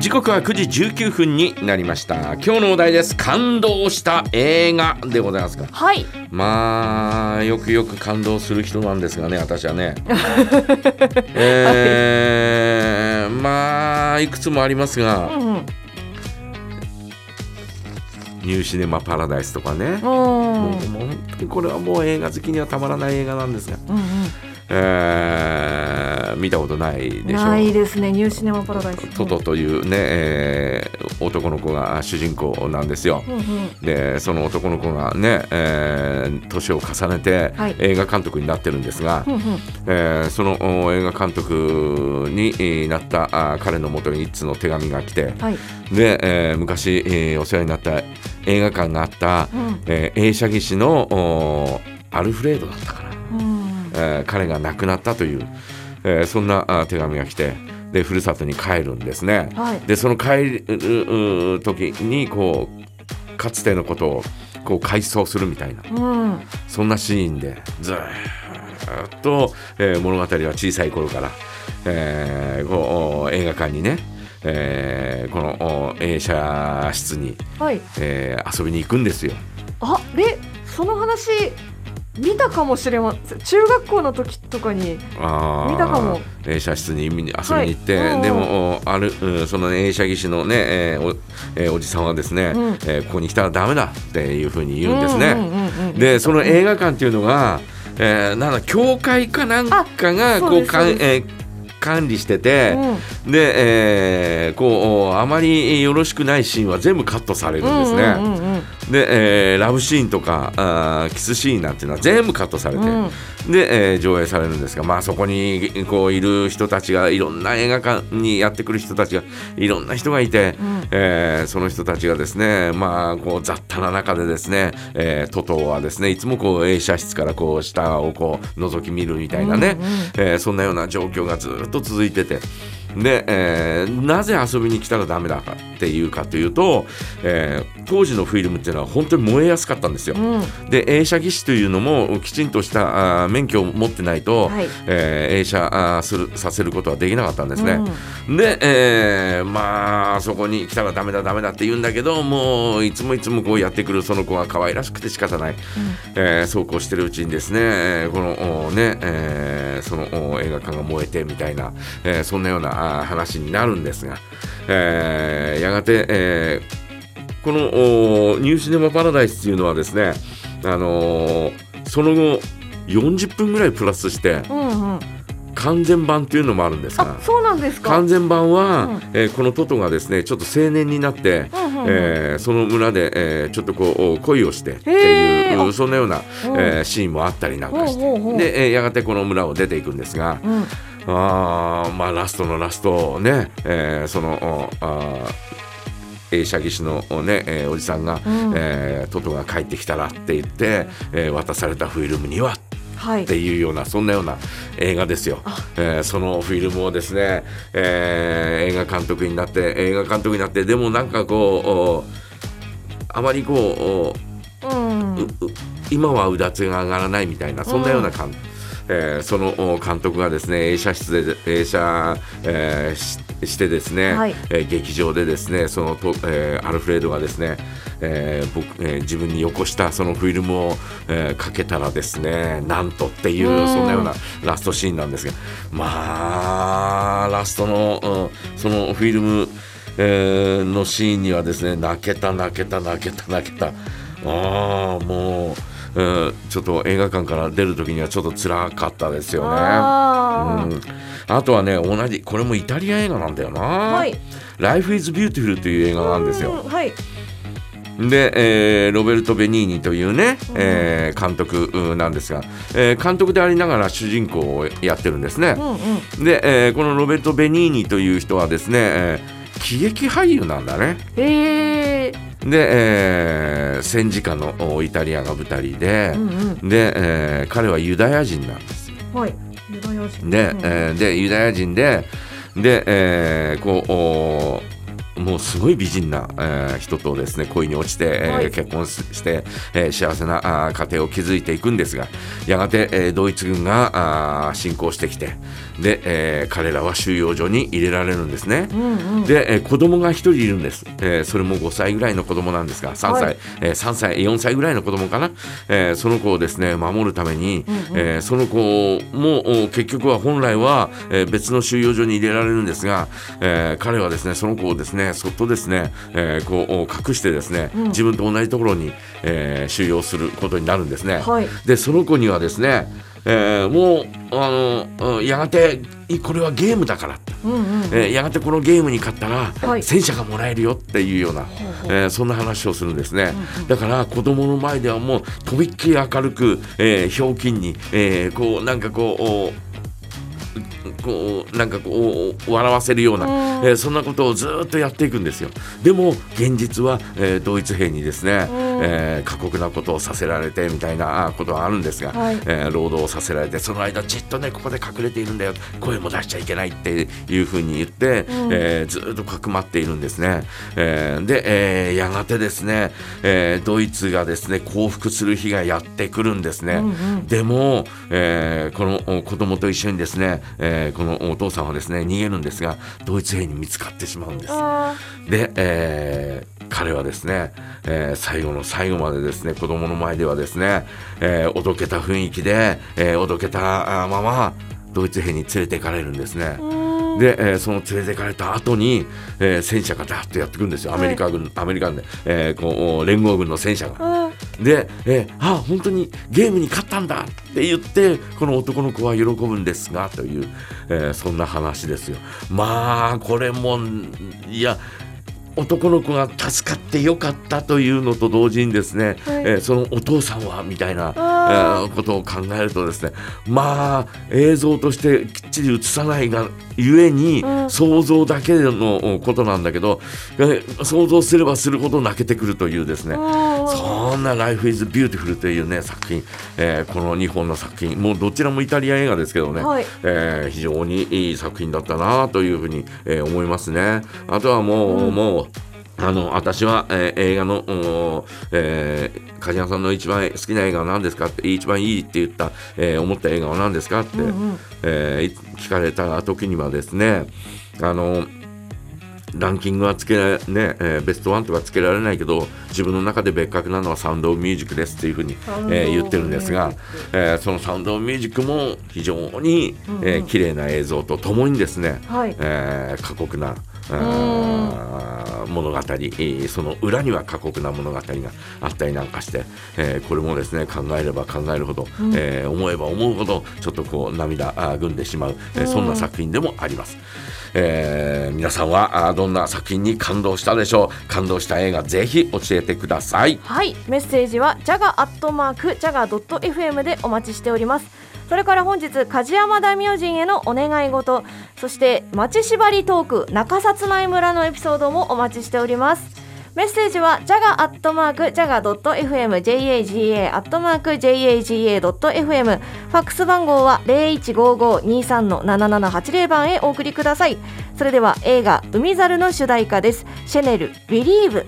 時刻は9時19分になりました。今日のお題です。感動した映画でございますか？はい。まあよくよく感動する人なんですがね私はね。えー、まあいくつもありますが。うんうん。ニューシネマパラダイスとかね。うんもう本当にこれはもう映画好きにはたまらない映画なんですが、うん。えー見たことないうんでしょないですね。ニューシネマパラダイス。トトというね、えー男の子が主人公なんですよ。うんうん。でその男の子がね、えー年を重ねてはい。映画監督になってるんですが、うんうん。えーそのお映画監督にえーなったあ彼のもとに一通の手紙が来てはい。で、えー昔、えーお世話になった映画館があった、うん。えー映写技師のおアルフレードだったかな。うん。えー彼が亡くなったという、えーそんなあ手紙が来てでふるさとに帰るんですね。はいでその帰るう時にこうかつてのことをこう回想するみたいなうんそんなシーンでずーっと、えー物語は小さい頃から、えーこう映画館にね、えーこのお映写室に、はいえー遊びに行くんですよ。あでその話見たかもしれません。中学校の時とかに。見たかも。映写室に遊びに行って、はい。うんでもおあるうんその、ね、映写技師のね、えーおえーおじさんはですね、うん。えーここに来たらダメだっていうふうに言うんですね。でその映画館っていうのが、えーなんだ教会かなんかがこうかん、えー管理してて、うん。で、えーこうあまりよろしくないシーンは全部カットされるんですね。で、えーラブシーンとかあーキスシーンなんていうのは全部カットされて、うんで、えー上映されるんですが、まあ、そこにこういる人たちがいろんな映画館にやってくる人たちがいろんな人がいて、うんえーその人たちがですね、まあ、こう雑多な中でですね、えートトはですねいつもこう映写室からこう下をこう覗き見るみたいなね、うんうんえーそんなような状況がずっと続いてて。で、えーなぜ遊びに来たらダメだかっていうかというと、えー当時のフィルムっていうのは本当に燃えやすかったんですよ。うん。で映写技師というのもきちんとしたあー免許を持ってないと、はい。えー映写あーするさせることはできなかったんですね。で、えーまあそこに来たらダメだダメだって言うんだけどもういつもいつもこうやってくるその子が可愛らしくて仕方ない、えーそうこうしてるうちにですねえーこのおね、えーそのお映画館が燃えてみたいな、えーそんなような話になるんですが、えーやがて、えーこのおニューシネマパラダイスっていうのはですね、あのーその後40分ぐらいプラスしてうんうん。完全版っていうのもあるんですがあそうなんですか。完全版は、うん。えーこのトトがですねちょっと青年になって、うえーその村で、えーちょっとこう恋をしてっていうそんなような、うん。えーシーンもあったりなんかして。で、えーやがてこの村を出ていくんですが、うん。あーまあラストのラストね、えーそのおあー映写技師のおね、えーおじさんが、うん。えートトが帰ってきたらって言って、えー渡されたフィルムにははいっていうようなそんなような映画ですよ。えーそのフィルムをですね、えー映画監督になって映画監督になってでもなんかこうおあまりこうおうん。うう今はうだつが上がらないみたいなそんなような感、えーそのお監督がですね映写室で映写、えーししてですね、はい。えー劇場でですねそのと、えーアルフレードがですね、えー僕えー自分によこしたそのフィルムを、えーかけたらですねなんとっていううん。そんなようなラストシーンなんですがまあラストの、うんそのフィルム、えーのシーンにはですね泣けた泣けた泣けた泣けた。ああもう、えーちょっと映画館から出る時にはちょっと辛かったですよね。あうん、あとはね同じこれもイタリア映画なんだよな「はい Life is Beautiful」という映画なんですよ。うんはいで、えーロベルト・ベニーニというね、えー監督うんなんですが、えー監督でありながら主人公をやってるんですね。うんうんで、えーこのロベルト・ベニーニという人はですね、えー喜劇俳優なんだね。へえで、えー戦時下のおイタリアが舞台でう、んうん。で、えー彼はユダヤ人なんです。よ。はい。ユダヤ人。で,、うんえーでユダヤ人でで、えーこうおもうすごい美人な、えー人とですね恋に落ちて、えーはい。結婚しして、えー幸せなあー家庭を築いていくんですがやがて、えードイツ軍があー侵攻してきてで、えー彼らは収容所に入れられるんですね。うんうん。で、えー子供が1人いるんです、えーそれも5歳ぐらいの子供なんですが3歳、はい。えー3歳4歳ぐらいの子供かな、えーその子をですね守るために、えーその子もお結局は本来は、えー別の収容所に入れられるんですが、えー彼はですねその子をですねそっとですね、えーこうお隠してですね、自分と同じところに、えー収容することになるんですね。はい。でその子にはですね、えーもうあのうんやがていこれはゲームだからって。うんうん。えーやがてこのゲームに勝ったら、はい。戦車がもらえるよっていうような、えーそんな話をするんですね、だから子供の前ではもうとびっきり明るく、えーひょうきんに、えーこうなんかこうおこうなんかこう笑わせるような、うん。えーそんなことをずーっとやっていくんですよ。でも現実は、えードイツ兵にですね、うんえー過酷なことをさせられてみたいなあことはあるんですが、はい。えー労働をさせられてその間じっとねここで隠れているんだよ声も出しちゃいけないっていうふうに言って、うん。えーずーっとかくまっているんですね、えーで、えーやがてですね、えードイツがですね降伏する日がやってくるんですね、うんうん。でも、えーこのお子供と一緒にですね、えーこのお父さんはですね逃げるんですがドイツ兵に見つかってしまうんです。あで、えー彼はですね、えー最後の最後までですね子供の前ではですね、えーおどけた雰囲気で、えーおどけたあままドイツ兵に連れて行かれるんですね。で、えーその連れて行かれた後に、えー戦車がダーッとやってくるんですよアメリカ軍、アメリカ軍で、えーこう連合軍の戦車が。うんで、えーあ本当にゲームに勝ったんだって言ってこの男の子は喜ぶんですがという、えーそんな話ですよ。まあこれもいや男の子が助かってよかったというのと同時にですね、はい。えーそのお父さんはみたいな、えあー。ことを考えるとですねまあ映像としてきっちり映さないがゆえに、うん。想像だけのことなんだけど、えー想像すればするほど泣けてくるというですね、うんそんな「Life is Beautiful」というね作品、えーこの2本の作品もうどちらもイタリア映画ですけどね、はい。えー非常にいい作品だったなというふうに、えー思いますね。あとはもう、もうあの私は、えー映画の、おえー、梶山さんの一番好きな映画は何ですかって一番いいって言った、えー思った映画は何ですかって、うんうん。えーい聞かれた時にはですねあのランキングはつけられ、ねえーベストワンとかつけられないけど自分の中で別格なのはサウンド・オブ・ミュージックですっていうふうに、えー言ってるんですがえーそのサウンド・オブ・ミュージックも非常に、えー綺麗な映像とともにですね、はい。えー過酷な物語。えーその裏には過酷な物語があったりなんかして、えーこれもですね考えれば考えるほど、えー思えば思うほどちょっとこう涙ぐんでしまう、えーそんな作品でもあります。えー皆さんはどんな作品に感動したでしょう？感動した映画ぜひ教えてください。はい。メッセージはジャガアットマークジャガドット FM でお待ちしておりますそれから本日梶山大明神へのお願い事そして町縛りトーク中薩内村のエピソードもお待ちしております。メッセージはジャガアットマークジャガドット FM jaga ーアットマーク、jaga.fm ファックス番号は0155-23-7780番へお送りください。それでは映画海猿の主題歌です。シェネルビリーブ。